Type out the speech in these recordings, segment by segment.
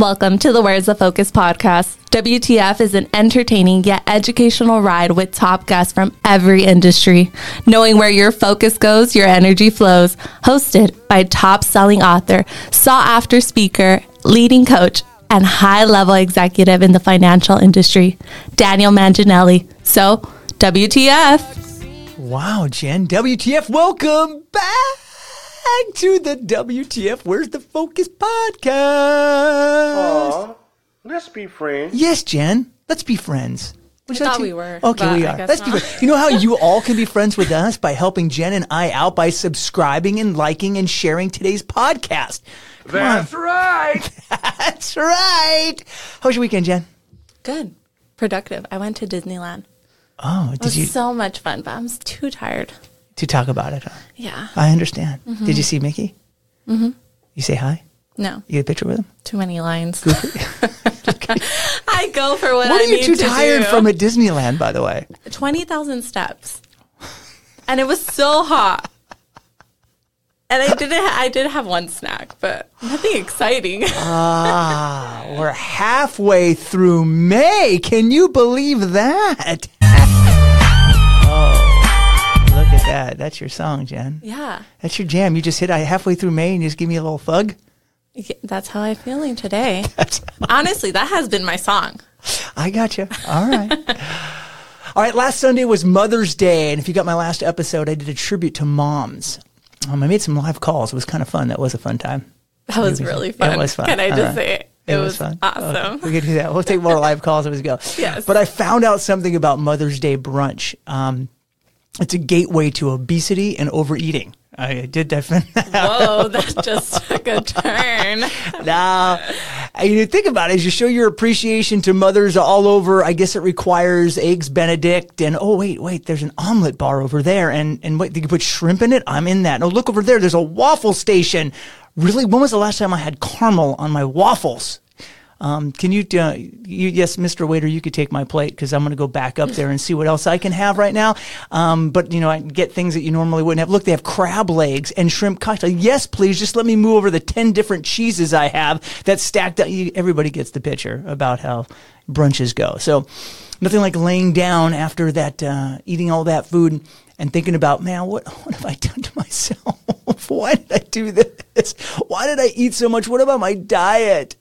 Welcome to the Where's the Focus podcast. WTF is an entertaining yet educational ride with top guests from every industry. Knowing where your focus goes, your energy flows. Hosted by top selling author, sought after speaker, leading coach, and high level executive in the financial industry, Daniel Manginelli. So, WTF. Wow, Jen. WTF, welcome back to the WTF Where's the Focus podcast. Aw, let's be friends. Yes, Jen. Let's be friends. Would you I like thought to- we were, Okay, we are. Let's be friends. You know how you all can be friends with us by helping Jen and I out by subscribing and liking and sharing today's podcast. Come That's on. right. That's right. How was your weekend, Jen? Good. Productive. I went to Disneyland. Oh, It did was you so much fun, but I'm too tired. To talk about it? Huh? Yeah. I understand. Mm-hmm. Did you see Mickey? Mm-hmm. You say hi. No, You get a picture with him. too many lines. I go for what, What I are you too to tired do. from at Disneyland, by the way? 20,000 steps. And it was so hot. And I didn't I did have one snack, but nothing exciting. Ah, we're halfway through May. Can you believe that? Oh, at that. That's your song, Jen. yeah. That's your jam. You just hit I halfway through May and you just give me a little thug. Yeah, That's how I'm feeling today. Honestly, that has been my song. I got you. All right. All right. Last Sunday was Mother's Day, and if you got my last episode, I did a tribute to moms. Um, I made some live calls. It was kind of fun. That was a fun time. That was really fun. It was fun. Can I just right. say it? It, was, awesome. Okay, we could do that. We'll take more live calls as we go. Yes. But I found out something about Mother's Day brunch. Um, it's a gateway to obesity and overeating. I did defend that. Whoa, that just took a turn. now, you think about it, as you show your appreciation to mothers all over, I guess it requires eggs Benedict and, oh, wait, wait, there's an omelet bar over there. And, and wait, they can put shrimp in it? I'm in that. No, look over there. There's a waffle station. Really? When was the last time I had caramel on my waffles? Um, can you, uh, you, yes, Mr. Waiter, you could take my plate because I'm going to go back up there and see what else I can have right now. Um, but you know, I get things that you normally wouldn't have. Look, they have crab legs and shrimp cocktail. Yes, please, just let me move over the 10 different cheeses I have that's stacked up. You, everybody gets the picture about how brunches go. So nothing like laying down after that, uh, eating all that food and thinking about, man, what, what have I done to myself? Why did I do this? Why did I eat so much? What about my diet?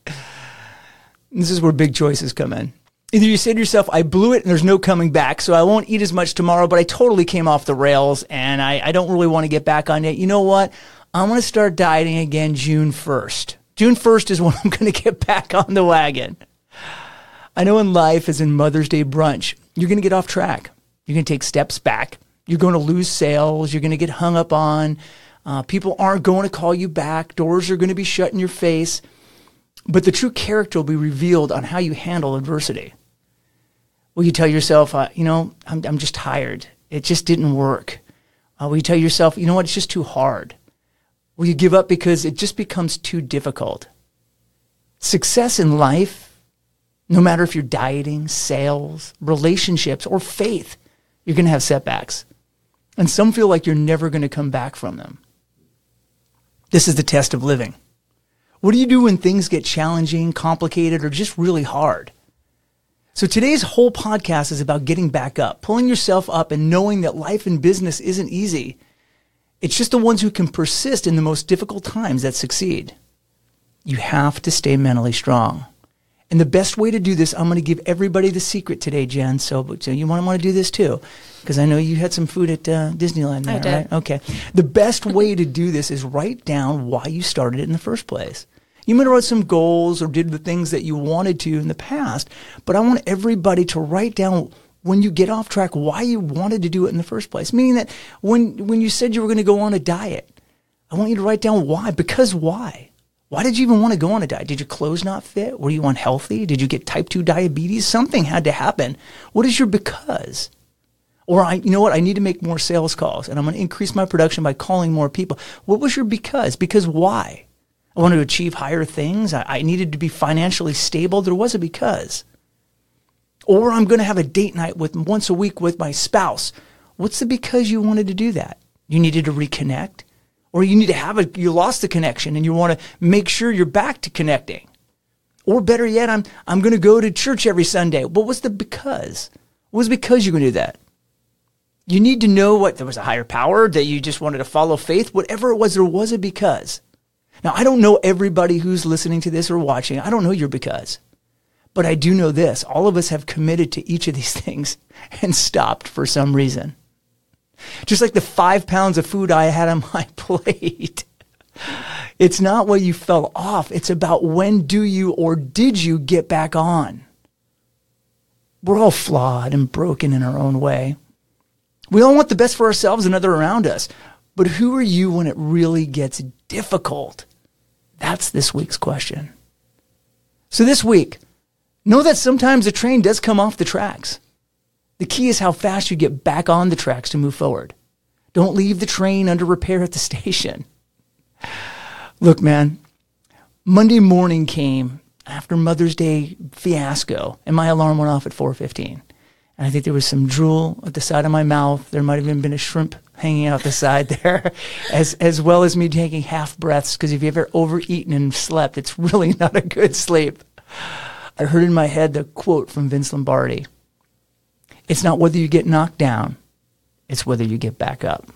This is where big choices come in. Either you say to yourself, I blew it and there's no coming back, so I won't eat as much tomorrow, but I totally came off the rails and I, I don't really want to get back on it. You know what? I'm going to start dieting again June 1st. June 1st is when I'm going to get back on the wagon. I know in life, as in Mother's Day brunch, you're going to get off track. You're going to take steps back. You're going to lose sales. You're going to get hung up on. Uh, people aren't going to call you back. Doors are going to be shut in your face. But the true character will be revealed on how you handle adversity. Will you tell yourself, uh, you know, I'm, I'm just tired. It just didn't work. Uh, will you tell yourself, you know what, it's just too hard? Will you give up because it just becomes too difficult? Success in life, no matter if you're dieting, sales, relationships, or faith, you're going to have setbacks. And some feel like you're never going to come back from them. This is the test of living. What do you do when things get challenging, complicated, or just really hard? So today's whole podcast is about getting back up, pulling yourself up and knowing that life and business isn't easy. It's just the ones who can persist in the most difficult times that succeed. You have to stay mentally strong. And the best way to do this, I'm going to give everybody the secret today, Jen. So, so you want to want to do this too, because I know you had some food at uh, Disneyland. There, I did. Right? Okay. The best way to do this is write down why you started it in the first place. You might have wrote some goals or did the things that you wanted to in the past, but I want everybody to write down when you get off track why you wanted to do it in the first place. Meaning that when when you said you were going to go on a diet, I want you to write down why. Because why? Why did you even want to go on a diet? Did your clothes not fit? Were you unhealthy? Did you get type 2 diabetes? Something had to happen. What is your because? Or I, you know what? I need to make more sales calls and I'm going to increase my production by calling more people. What was your because? Because why? I wanted to achieve higher things. I, I needed to be financially stable. There was a because. Or I'm going to have a date night with once a week with my spouse. What's the because you wanted to do that? You needed to reconnect or you need to have a, you lost the connection and you want to make sure you're back to connecting. Or better yet, I'm, I'm going to go to church every Sunday. What was the because? What was because you're going to do that? You need to know what there was a higher power that you just wanted to follow faith. Whatever it was, there was a because. Now, I don't know everybody who's listening to this or watching. I don't know your because. But I do know this all of us have committed to each of these things and stopped for some reason. Just like the five pounds of food I had on my plate. It's not what you fell off. It's about when do you or did you get back on? We're all flawed and broken in our own way. We all want the best for ourselves and other around us. But who are you when it really gets difficult? That's this week's question. So this week, know that sometimes a train does come off the tracks. The key is how fast you get back on the tracks to move forward. Don't leave the train under repair at the station. Look, man, Monday morning came after Mother's Day fiasco, and my alarm went off at 4:15. And I think there was some drool at the side of my mouth. There might have even been a shrimp hanging out the side there, as as well as me taking half breaths. Because if you've ever overeaten and slept, it's really not a good sleep. I heard in my head the quote from Vince Lombardi. It's not whether you get knocked down, it's whether you get back up.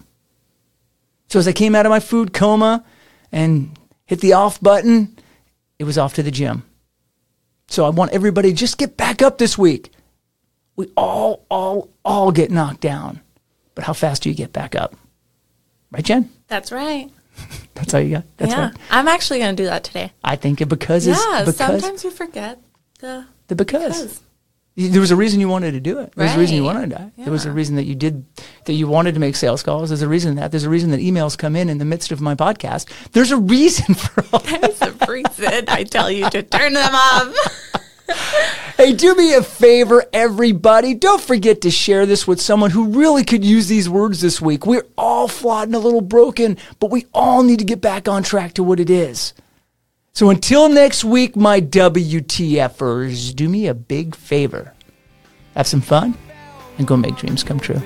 So as I came out of my food coma and hit the off button, it was off to the gym. So I want everybody to just get back up this week. We all, all, all get knocked down. But how fast do you get back up? Right, Jen? That's right. That's all you got. That's yeah. right. I'm actually going to do that today. I think it because Yeah. because sometimes you forget the the because. because. There was a reason you wanted to do it. There was a reason you wanted to. There was a reason that you did that you wanted to make sales calls. There's a reason that. There's a reason that emails come in in the midst of my podcast. There's a reason for all. There's a reason I tell you to turn them off. Hey, do me a favor, everybody. Don't forget to share this with someone who really could use these words this week. We're all flawed and a little broken, but we all need to get back on track to what it is. So until next week, my WTFers, do me a big favor. Have some fun and go make dreams come true.